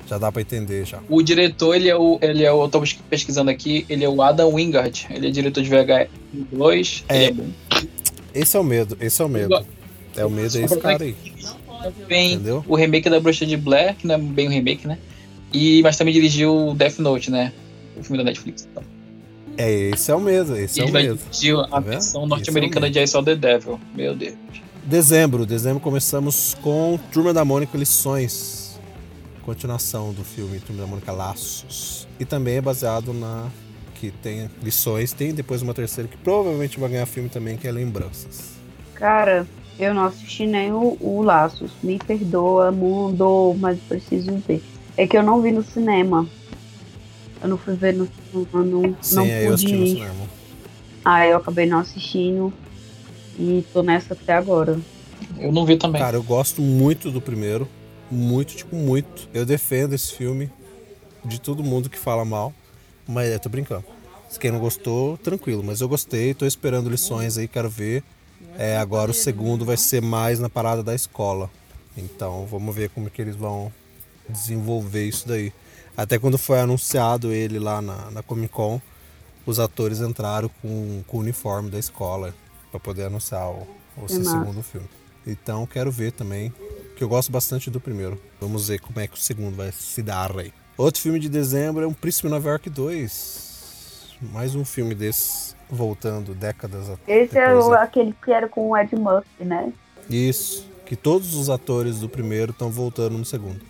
Speaker 1: Já dá pra entender já.
Speaker 4: O diretor, ele é o. Ele é o. Eu tô pesquisando aqui, ele é o Adam Wingard. Ele é diretor de VH2.
Speaker 1: É.
Speaker 4: Ele é bom.
Speaker 1: Esse é o medo, esse é o medo. É o medo é esse cara aí.
Speaker 4: Tem
Speaker 1: Entendeu?
Speaker 4: o remake da Bruxa de Blair, que não é bem um remake, né? E, mas também dirigiu Death Note, né? O filme da Netflix. Então.
Speaker 1: É, esse é o medo, esse é
Speaker 4: ele
Speaker 1: o
Speaker 4: vai
Speaker 1: medo.
Speaker 4: dirigir a
Speaker 1: Tá
Speaker 4: versão norte-americana
Speaker 1: é o
Speaker 4: de I Saw the Devil. Meu Deus.
Speaker 1: Dezembro, dezembro começamos com Turma da Mônica Lições. Continuação do filme Turma da Mônica Laços. E também é baseado na que tem lições, tem depois uma terceira que provavelmente vai ganhar filme também, que é Lembranças.
Speaker 2: Cara, eu não assisti nem o, o Laços. Me perdoa, mundo, mas preciso ver. É que eu não vi no cinema. Eu não fui ver no cinema, não,
Speaker 1: Sim,
Speaker 2: não
Speaker 1: é, eu
Speaker 2: pude
Speaker 1: assisti no cinema.
Speaker 2: Aí eu acabei não assistindo. E tô nessa até agora.
Speaker 4: Eu não vi também.
Speaker 1: Cara, eu gosto muito do primeiro. Muito, tipo, muito. Eu defendo esse filme de todo mundo que fala mal. Mas eu tô brincando. Se quem não gostou, tranquilo. Mas eu gostei, tô esperando lições aí, quero ver. É, agora o segundo vai ser mais na parada da escola. Então vamos ver como que eles vão desenvolver isso daí. Até quando foi anunciado ele lá na, na Comic Con, os atores entraram com, com o uniforme da escola para poder anunciar o, o seu
Speaker 2: massa.
Speaker 1: segundo filme. Então quero ver também, que eu gosto bastante do primeiro. Vamos ver como é que o segundo vai se dar aí. Outro filme de dezembro é um Príncipe Nova York 2. Mais um filme desses voltando décadas atrás.
Speaker 2: Esse é o, aquele que era com o Ed Murphy, né?
Speaker 1: Isso, que todos os atores do primeiro estão voltando no segundo.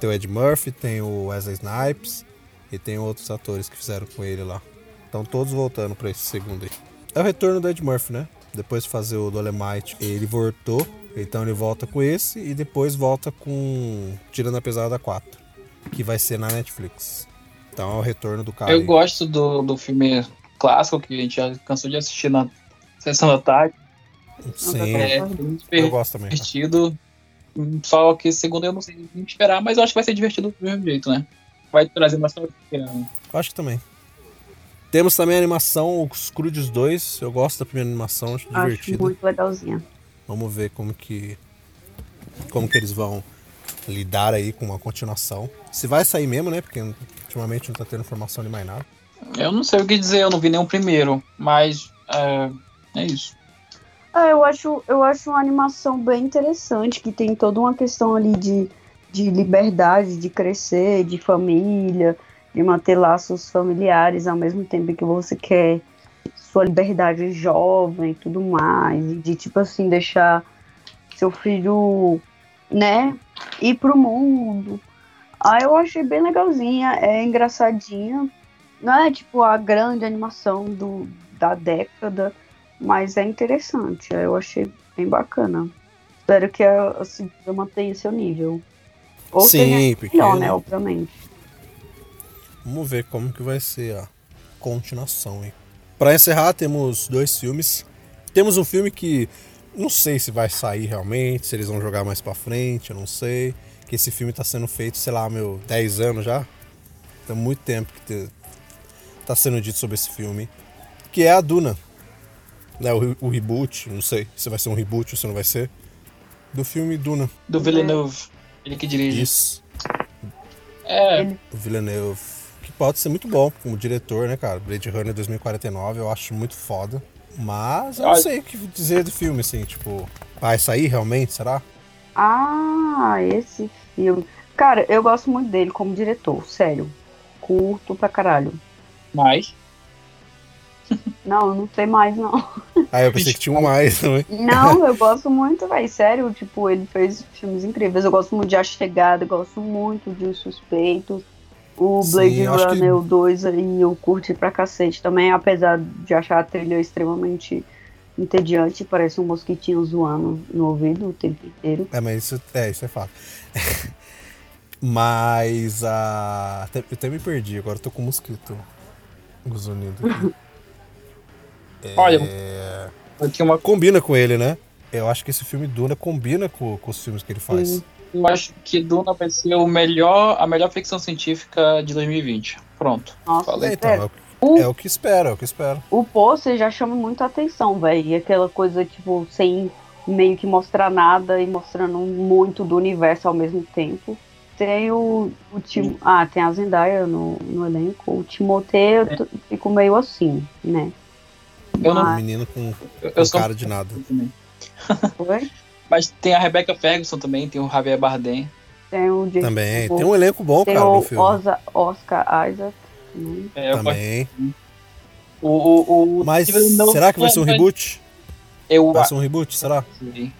Speaker 1: Tem o Ed Murphy, tem o Wesley Snipes e tem outros atores que fizeram com ele lá. Estão todos voltando para esse segundo aí. É o retorno do Ed Murphy, né? Depois de fazer o Dolemite, ele voltou, então ele volta com esse e depois volta com Tirando a Pesada 4, que vai ser na Netflix. Então é o retorno do cara.
Speaker 4: Eu
Speaker 1: aí.
Speaker 4: gosto do, do filme clássico que a gente já cansou de assistir na sessão da tarde.
Speaker 1: Sim,
Speaker 4: É
Speaker 1: eu gosto também.
Speaker 4: divertido. Só que segundo eu não sei esperar, mas eu acho que vai ser divertido do mesmo jeito, né? Vai trazer né?
Speaker 1: Eu acho que também. Temos também a animação Os Crudes 2. Eu gosto da primeira animação, acho
Speaker 2: Acho
Speaker 1: divertida.
Speaker 2: muito legalzinha.
Speaker 1: Vamos ver como que como que eles vão lidar aí com uma continuação. Se vai sair mesmo, né? Porque ultimamente não tá tendo informação de mais nada.
Speaker 4: Eu não sei o que dizer, eu não vi nenhum primeiro, mas é, é isso.
Speaker 2: Ah, eu acho, eu acho uma animação bem interessante, que tem toda uma questão ali de, de liberdade, de crescer, de família, de manter laços familiares ao mesmo tempo que você quer sua liberdade jovem e tudo mais, e de tipo assim, deixar seu filho, né, ir pro mundo. Ah, eu achei bem legalzinha, é engraçadinha. Não é tipo a grande animação do, da década, mas é interessante. Eu achei bem bacana. Espero que a, a segunda mantenha seu nível. Ou
Speaker 1: Sim, porque,
Speaker 2: melhor,
Speaker 1: né?
Speaker 2: né? Obviamente.
Speaker 1: Vamos ver como que vai ser a continuação, hein? Para encerrar, temos dois filmes. Temos um filme que não sei se vai sair realmente, se eles vão jogar mais pra frente, eu não sei. Que esse filme tá sendo feito, sei lá, meu, 10 anos já. Tem muito tempo que te- tá sendo dito sobre esse filme. Que é a Duna. Né, o, o reboot, não sei se vai ser um reboot ou se não vai ser. Do filme Duna.
Speaker 4: Do Villeneuve, ele que dirige.
Speaker 1: Isso.
Speaker 4: É,
Speaker 2: Ele-
Speaker 1: O Villeneuve. Pode ser muito bom como diretor, né, cara? Blade Runner 2049 eu acho muito foda. Mas eu não sei o que dizer do filme, assim, tipo. Vai sair realmente, será?
Speaker 2: Ah, esse filme. Cara, eu gosto muito dele como diretor, sério. Curto pra caralho.
Speaker 4: mas
Speaker 2: Não, não sei mais, não.
Speaker 1: Ah, eu pensei que tinha um mais também.
Speaker 2: Não, eu gosto muito, velho. Sério, tipo, ele fez filmes incríveis. Eu gosto muito de A Chegada, eu gosto muito de Os Suspeitos. O
Speaker 1: Sim,
Speaker 2: Blade
Speaker 1: eu acho que-
Speaker 2: Runner 2 aí eu curti pra cacete também, apesar de achar a trilha extremamente entediante, parece um mosquitinho zoando no ouvido o tempo inteiro.
Speaker 1: É, mas isso é, isso é fato. mas a. até- Eu até me perdi, agora eu tô com um mosquito zunindo aqui.
Speaker 4: Olha,
Speaker 1: É,
Speaker 4: tinha uma
Speaker 1: Combina com ele, né? Eu acho que esse filme Duna combina com, com os filmes que ele faz.
Speaker 2: Sim.
Speaker 4: Eu acho que Duna vai ser o melhor, a melhor ficção científica de 2020. Pronto.
Speaker 2: Nossa,
Speaker 4: Falei,
Speaker 1: É, então, é,
Speaker 2: O-
Speaker 1: é o que espera, é o que espera.
Speaker 2: O pôster já chama muita atenção, velho. E aquela coisa, tipo, sem meio que mostrar nada e mostrando muito do universo ao mesmo tempo. Tem o, o Tim... Ah, tem a Zendaya no, no elenco. O Timothée eu t- fico meio assim, né?
Speaker 4: Eu não-
Speaker 1: Um menino com,
Speaker 4: Eu,
Speaker 1: com
Speaker 4: eu sou
Speaker 1: cara de nada.
Speaker 4: também. Mas tem a Rebecca Ferguson também, tem o Javier Bardem.
Speaker 2: Tem o Jason
Speaker 1: Também. Tem um elenco bom,
Speaker 2: tem
Speaker 1: cara, no
Speaker 2: o
Speaker 1: filme.
Speaker 2: Oza- Oscar Isaac. né?
Speaker 4: É, gosto-
Speaker 1: Também.
Speaker 4: o, o, o
Speaker 1: Mas
Speaker 4: Villeneuve-
Speaker 1: será que vai ser um reboot?
Speaker 4: Eu,
Speaker 1: Vai ser um reboot? Será?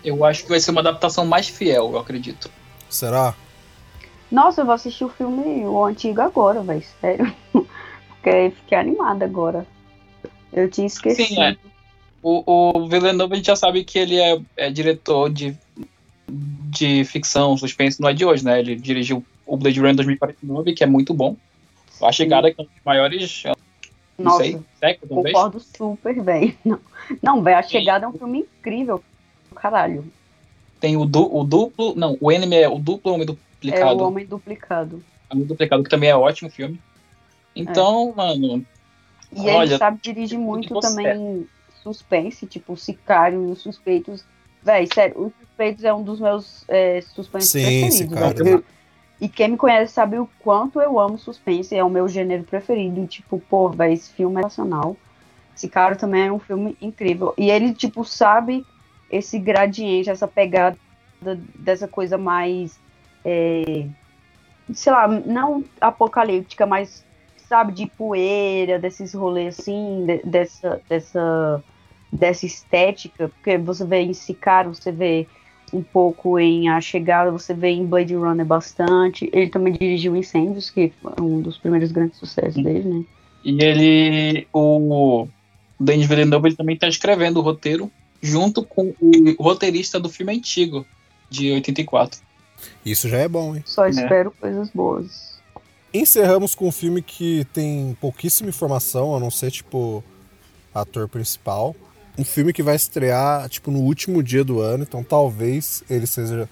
Speaker 4: eu acho que vai ser uma adaptação mais fiel, eu acredito.
Speaker 1: Será?
Speaker 2: Nossa, eu vou assistir o filme, o antigo agora, velho. Sério. Porque fiquei animada agora. Eu tinha esquecido.
Speaker 4: Sim, é. O, o Villeneuve a gente já sabe que ele é, é diretor de, de ficção, suspense, não é de hoje, né? Ele dirigiu o Blade Runner 2049, que é muito bom. A Chegada, que é um dos maiores, não
Speaker 2: Nossa,
Speaker 4: sei, século talvez.
Speaker 2: Concordo super bem. Não, não velho, A Chegada é um filme incrível. Caralho.
Speaker 4: Tem o, du, o duplo, não, o Enemy é o duplo Homem
Speaker 2: É o
Speaker 4: Duplicado.
Speaker 2: Homem Duplicado.
Speaker 4: Homem Duplicado, que também é ótimo filme. Então, mano,
Speaker 2: E
Speaker 4: Olha,
Speaker 2: ele sabe dirigir muito também suspense, tipo o Sicário e os Suspeitos. Véi, sério, os Suspeitos é um dos meus é, suspensos
Speaker 1: Sim,
Speaker 2: preferidos.
Speaker 1: Sicário.
Speaker 2: velho. E quem me conhece sabe o quanto eu amo suspense, é o meu gênero preferido. E, tipo, pô, véi, esse filme é nacional. Sicário também é um filme incrível. E ele, tipo, sabe esse gradiente, essa pegada dessa coisa mais. é, sei lá, não apocalíptica, mas sabe, de poeira, desses rolês assim, de- dessa, dessa, dessa estética, porque você vê em Sicário, você vê um pouco em A Chegada, você vê em Blade Runner bastante. Ele também dirigiu Incêndios, que foi um dos primeiros grandes sucessos dele, né?
Speaker 4: E ele, o Denis Villeneuve, ele também está escrevendo o roteiro junto com o roteirista do filme antigo, de 84.
Speaker 1: Isso já é bom, hein?
Speaker 2: Só espero coisas boas.
Speaker 1: Encerramos com um filme que tem pouquíssima informação, a não ser, tipo, ator principal. Um filme que vai estrear, tipo, no último dia do ano, então talvez ele seja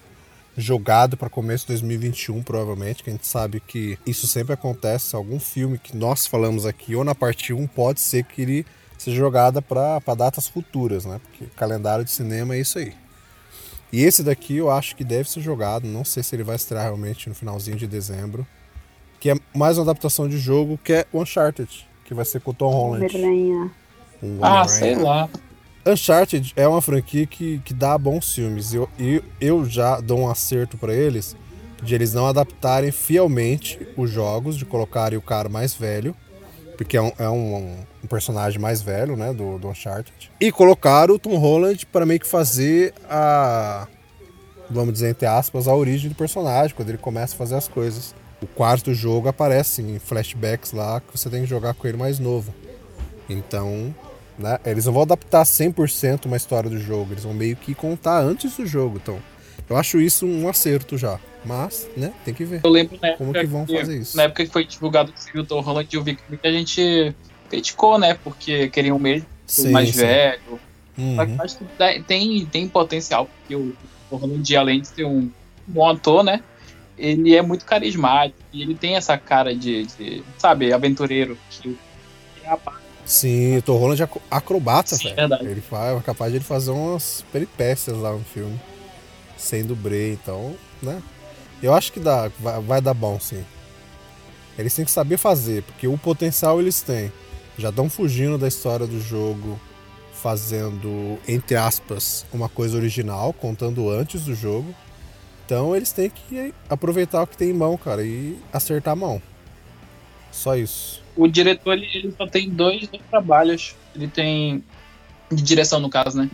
Speaker 1: jogado para começo de 2021, provavelmente, que a gente sabe que isso sempre acontece. Algum filme que nós falamos aqui, ou na parte 1, pode ser que ele seja jogada para datas futuras, né? Porque calendário de cinema é isso aí. E esse daqui eu acho que deve ser jogado, não sei se ele vai estrear realmente no finalzinho de dezembro. Que é mais uma adaptação de jogo que é Uncharted, que vai ser com o Tom Holland.
Speaker 2: Um
Speaker 4: ah, sei lá.
Speaker 1: Uncharted é uma franquia que, que dá bons filmes. E eu, eu, eu já dou um acerto para eles de eles não adaptarem fielmente os jogos, de colocarem o cara mais velho, porque é um, é um, um personagem mais velho, né, do, do Uncharted. E colocar o Tom Holland para meio que fazer a, vamos dizer, entre aspas, a origem do personagem, quando ele começa a fazer as coisas. O quarto jogo aparece em flashbacks lá que você tem que jogar com ele mais novo. Então, né? Eles não vão adaptar 100% uma história do jogo, eles vão meio que contar antes do jogo. Então, eu acho isso um acerto já. Mas, né, tem que ver.
Speaker 4: Eu lembro né,
Speaker 1: como que vão fazer isso.
Speaker 4: Na época que foi divulgado o Tom Holland, eu vi que muita gente criticou, né? Porque queriam mesmo sim, mais sim. velho. Uhum. Acho que tem, tem potencial, porque o Tom Holland, além de ser um bom ator, né? Ele é muito carismático e ele tem essa cara de, de sabe, aventureiro que é a parte
Speaker 1: Sim, o Tom Holland é acrobata, Sim, velho. Ele faz, é capaz de ele fazer umas peripécias lá no filme. Sendo Bray, então, né? Eu acho que dá, vai, vai dar bom, sim. Eles têm que saber fazer, porque o potencial eles têm. Já estão fugindo da história do jogo, fazendo, entre aspas, uma coisa original, contando antes do jogo. Então eles têm que aproveitar o que tem em mão, cara, e acertar a mão. Só isso
Speaker 4: o diretor ele, ele só tem dois, dois, trabalhos. Ele tem. De direção, no caso, né?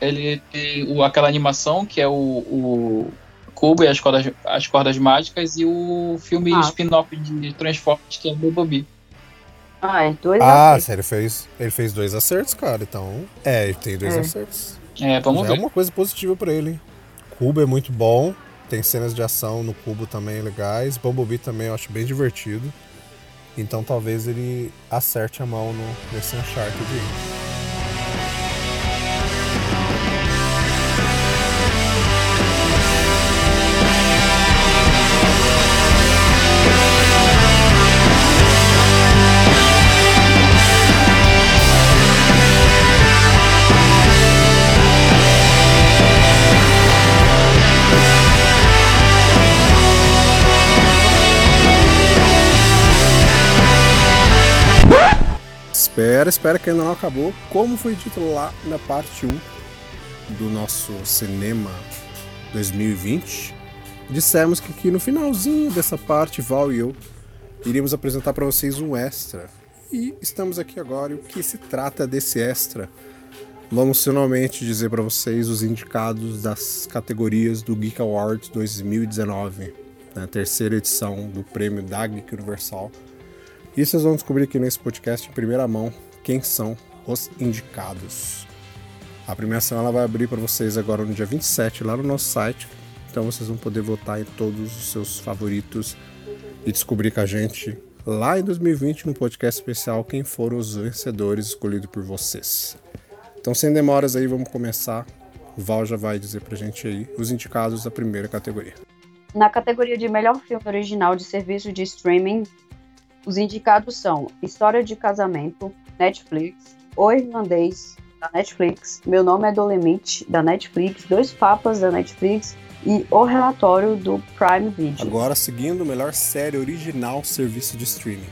Speaker 4: Ele tem o, aquela animação que é o, o Cubo e as cordas, as cordas mágicas e o filme ah. spin-off de Transformers que é Bumblebee.
Speaker 2: Ah, é dois
Speaker 1: Ah, acertos. ele fez, ele fez dois acertos, cara. Então, é, ele tem dois é. acertos.
Speaker 4: É, vamos Já
Speaker 1: ver. É uma coisa positiva para ele. Hein? Cubo é muito bom. Tem cenas de ação no Cubo também legais. Bumblebee também eu acho bem divertido. Então talvez ele acerte a mão no, nesse Uncharted aí. Espera, espera que ainda não acabou. Como foi dito lá na parte 1 do nosso cinema 2020, dissemos que aqui no finalzinho dessa parte, Val e eu iríamos apresentar para vocês um extra. E estamos aqui agora. E o que se trata desse extra? Vamos finalmente dizer para vocês os indicados das categorias do Geek Awards 2019, na terceira edição do prêmio da Geek Universal. E vocês vão descobrir aqui nesse podcast em primeira mão quem são os indicados. A premiação ela vai abrir para vocês agora no dia 27 lá no nosso site. Então vocês vão poder votar em todos os seus favoritos e descobrir com a gente lá em 2020 no podcast especial quem foram os vencedores escolhidos por vocês. Então sem demoras aí, vamos começar. O Val já vai dizer pra gente aí os indicados da primeira categoria.
Speaker 2: Na categoria de melhor filme original de serviço de streaming, os indicados são História de Casamento, Netflix, O Irlandês, da Netflix, Meu Nome é Dolemite, da Netflix, Dois Papas, da Netflix e O Relatório do Prime Video.
Speaker 1: Agora, seguindo, melhor série original serviço de streaming.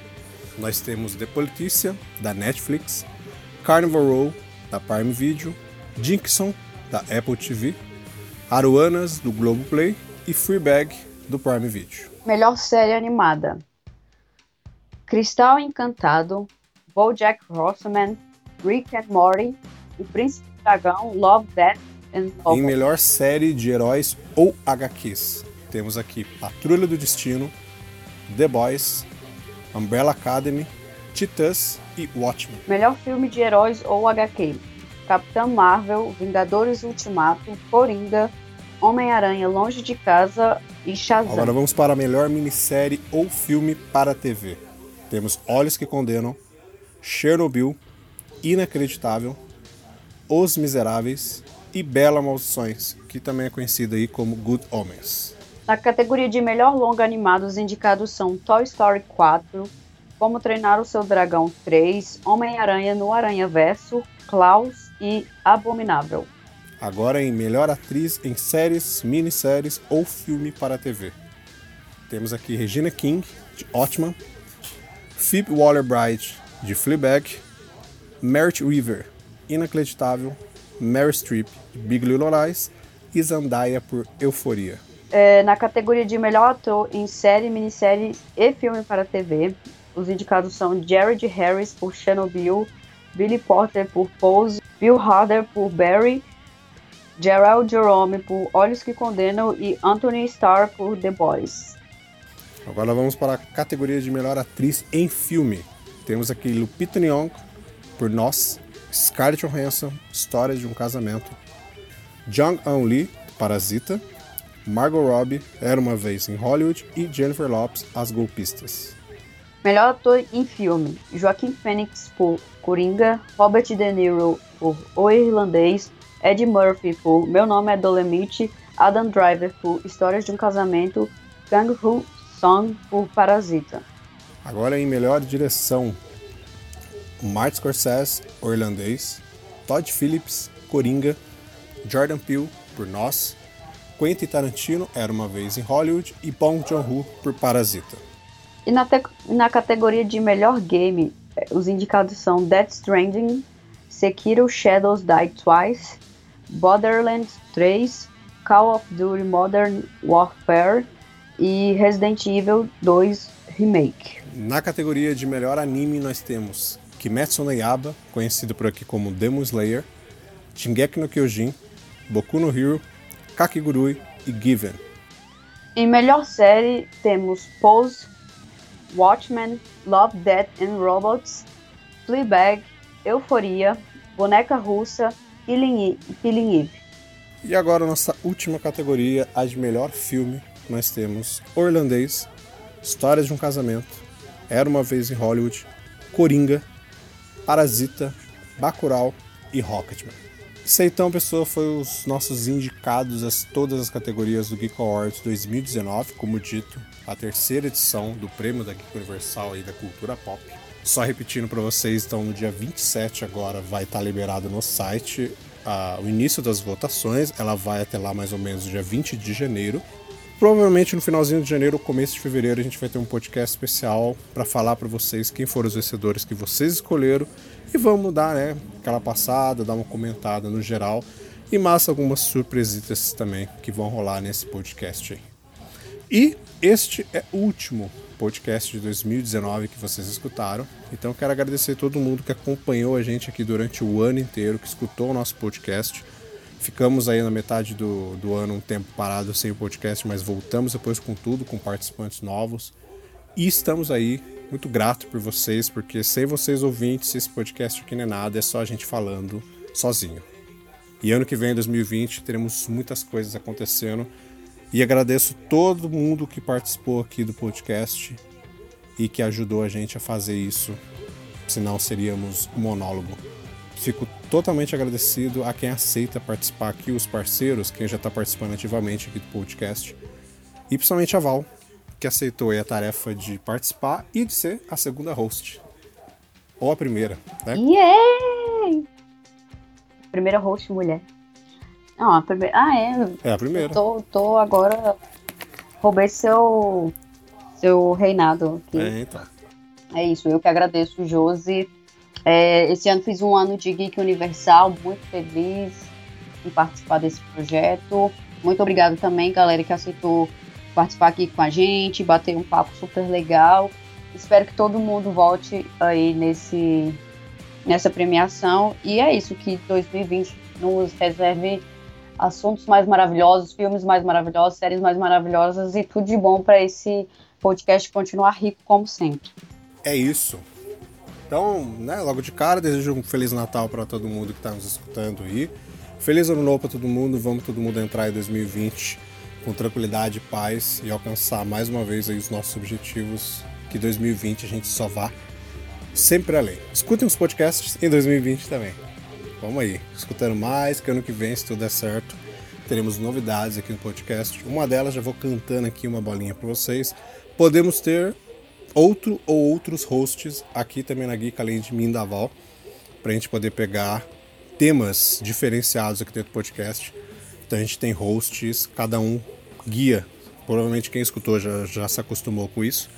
Speaker 1: Nós temos The Politician, da Netflix, Carnival Row, da Prime Video, Jinxon, da Apple TV, Aruanas, do Globoplay e Freebag, do Prime Video.
Speaker 2: Melhor série animada. Cristal Encantado, BoJack Horseman, Rick and Morty, O Príncipe Dragão, Love, Death and
Speaker 1: Em melhor série de heróis ou HQs, temos aqui Patrulha do Destino, The Boys, Umbrella Academy, Titãs e Watchmen.
Speaker 2: Melhor filme de heróis ou HQ: Capitão Marvel, Vingadores Ultimato, Coringa, Homem-Aranha Longe de Casa e Shazam.
Speaker 1: Agora vamos para a melhor minissérie ou filme para TV. Temos Olhos que Condenam, Chernobyl, Inacreditável, Os Miseráveis, e Bela Maldições, que também é conhecida aí como Good Omens.
Speaker 2: Na categoria de melhor longa animado, os indicados são Toy Story 4, Como Treinar o Seu Dragão 3, Homem-Aranha no Aranha Verso, Klaus e Abominável.
Speaker 1: Agora em melhor atriz em séries, minisséries ou filme para TV. Temos aqui Regina King, de Otman, Phoebe Waller-Bridge, de Fleabag, Merit Weaver, Inacreditável, Mary Streep, Big Little Lies e Zendaya por Euforia.
Speaker 2: É, na categoria de melhor ator em série, minissérie e filme para TV, os indicados são Jared Harris por Chernobyl, Billy Porter por Pose, Bill Hader por Barry, Gerald Jerome por Olhos que Condenam e Anthony Starr por The Boys.
Speaker 1: Agora vamos para a categoria de melhor atriz em filme. Temos aqui Lupita Nyong'o por Nós, Scarlett Johansson, História de um Casamento, Jung Eun Lee, Parasita, Margot Robbie, Era Uma Vez em Hollywood e Jennifer Lopez, As Golpistas.
Speaker 2: Melhor ator em filme: Joaquim Phoenix por Coringa, Robert De Niro por O Irlandês, Ed Murphy por Meu Nome é Dolemite, Adam Driver por Histórias de um Casamento, Kang Ho Song por Parasita.
Speaker 1: Agora em melhor direção: Martin Scorsese, O Irlandês, Todd Phillips, Coringa, Jordan Peele por Nós, Quentin Tarantino, Era Uma Vez em Hollywood. E Bong Joon-ho por Parasita.
Speaker 2: E na, na categoria de melhor game, eh, os indicados são Death Stranding, Sekiro Shadows Die Twice, Borderlands 3, Call of Duty Modern Warfare e Resident Evil 2 Remake.
Speaker 1: Na categoria de melhor anime nós temos Kimetsu no Yaba, conhecido por aqui como Demon Slayer, Shingeki no Kyojin, Boku no Hero, Kakigurui e Given.
Speaker 2: Em melhor série temos Pose, Watchmen, Love, Death and Robots, Fleabag, Euforia, Boneca Russa e Killing Eve.
Speaker 1: E agora nossa última categoria, a de melhor filme, nós temos Orlandês, Histórias de um Casamento, Era Uma Vez em Hollywood, Coringa, Parasita, Bacurau e Rocketman. Isso aí, então, pessoal, foi os nossos indicados a todas as categorias do Geek Awards 2019, como dito, a terceira edição do prêmio da Geek Universal e da cultura pop. Só repetindo para vocês, então, no dia 27 agora vai estar tá liberado no site a, o início das votações. Ela vai até lá mais ou menos no dia 20 de janeiro. Provavelmente no finalzinho de janeiro ou começo de fevereiro a gente vai ter um podcast especial para falar para vocês quem foram os vencedores que vocês escolheram e vamos dar, né, aquela passada, dar uma comentada no geral e mais algumas surpresitas também que vão rolar nesse podcast aí. E este é o último podcast de 2019 que vocês escutaram. Então quero agradecer a todo mundo que acompanhou a gente aqui durante o ano inteiro, que escutou o nosso podcast. Ficamos aí na metade do, do ano um tempo parado sem o podcast, mas voltamos depois com tudo, com participantes novos. E estamos aí, muito grato por vocês, porque sem vocês ouvintes, esse podcast aqui não é nada, é só a gente falando sozinho. E ano que vem, 2020, teremos muitas coisas acontecendo. E agradeço todo mundo que participou aqui do podcast e que ajudou a gente a fazer isso, senão seríamos um monólogo. Fico totalmente agradecido a quem aceita participar aqui, os parceiros, quem já está participando ativamente aqui do podcast. E principalmente a Val, que aceitou a tarefa de participar e de ser a segunda host. Ou a primeira, né?
Speaker 2: Yay! Primeira host mulher. Não, a primeira. Ah, é.
Speaker 1: É a primeira.
Speaker 2: tô, tô agora. Roubei seu. Seu reinado aqui.
Speaker 1: É, então.
Speaker 2: É isso, eu que agradeço, Josi, é, esse ano fiz um ano de Geek Universal, muito feliz em participar desse projeto. Muito obrigado também, galera, que aceitou participar aqui com a gente, bater um papo super legal. Espero que todo mundo volte aí nesse, nessa premiação. E é isso, que 2020 nos reserve assuntos mais maravilhosos, filmes mais maravilhosos, séries mais maravilhosas e tudo de bom para esse podcast continuar rico como sempre.
Speaker 1: É isso. Então, né, logo de cara, desejo um Feliz Natal para todo mundo que está nos escutando aí. Feliz Ano Novo para todo mundo. Vamos todo mundo entrar em 2020 com tranquilidade paz e alcançar mais uma vez aí os nossos objetivos. Que 2020 a gente só vá sempre além. Escutem os podcasts em 2020 também. vamos aí, escutando mais, que ano que vem, se tudo der certo, teremos novidades aqui no podcast. Uma delas, já vou cantando aqui uma bolinha para vocês. Podemos ter outro ou outros hosts aqui também na Geek, além de mim da Val, para a gente poder pegar temas diferenciados aqui dentro do podcast. Então a gente tem hosts, cada um guia. Provavelmente quem escutou já, já se acostumou com isso.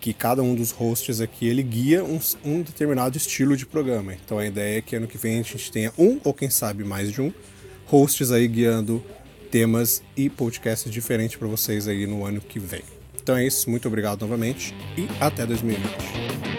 Speaker 1: Que cada um dos hosts aqui ele guia um, um determinado estilo de programa. Então a ideia é que ano que vem a gente tenha um, ou quem sabe mais de um, hosts aí guiando temas e podcasts diferentes para vocês aí no ano que vem. Então é isso, muito obrigado novamente e até 2020.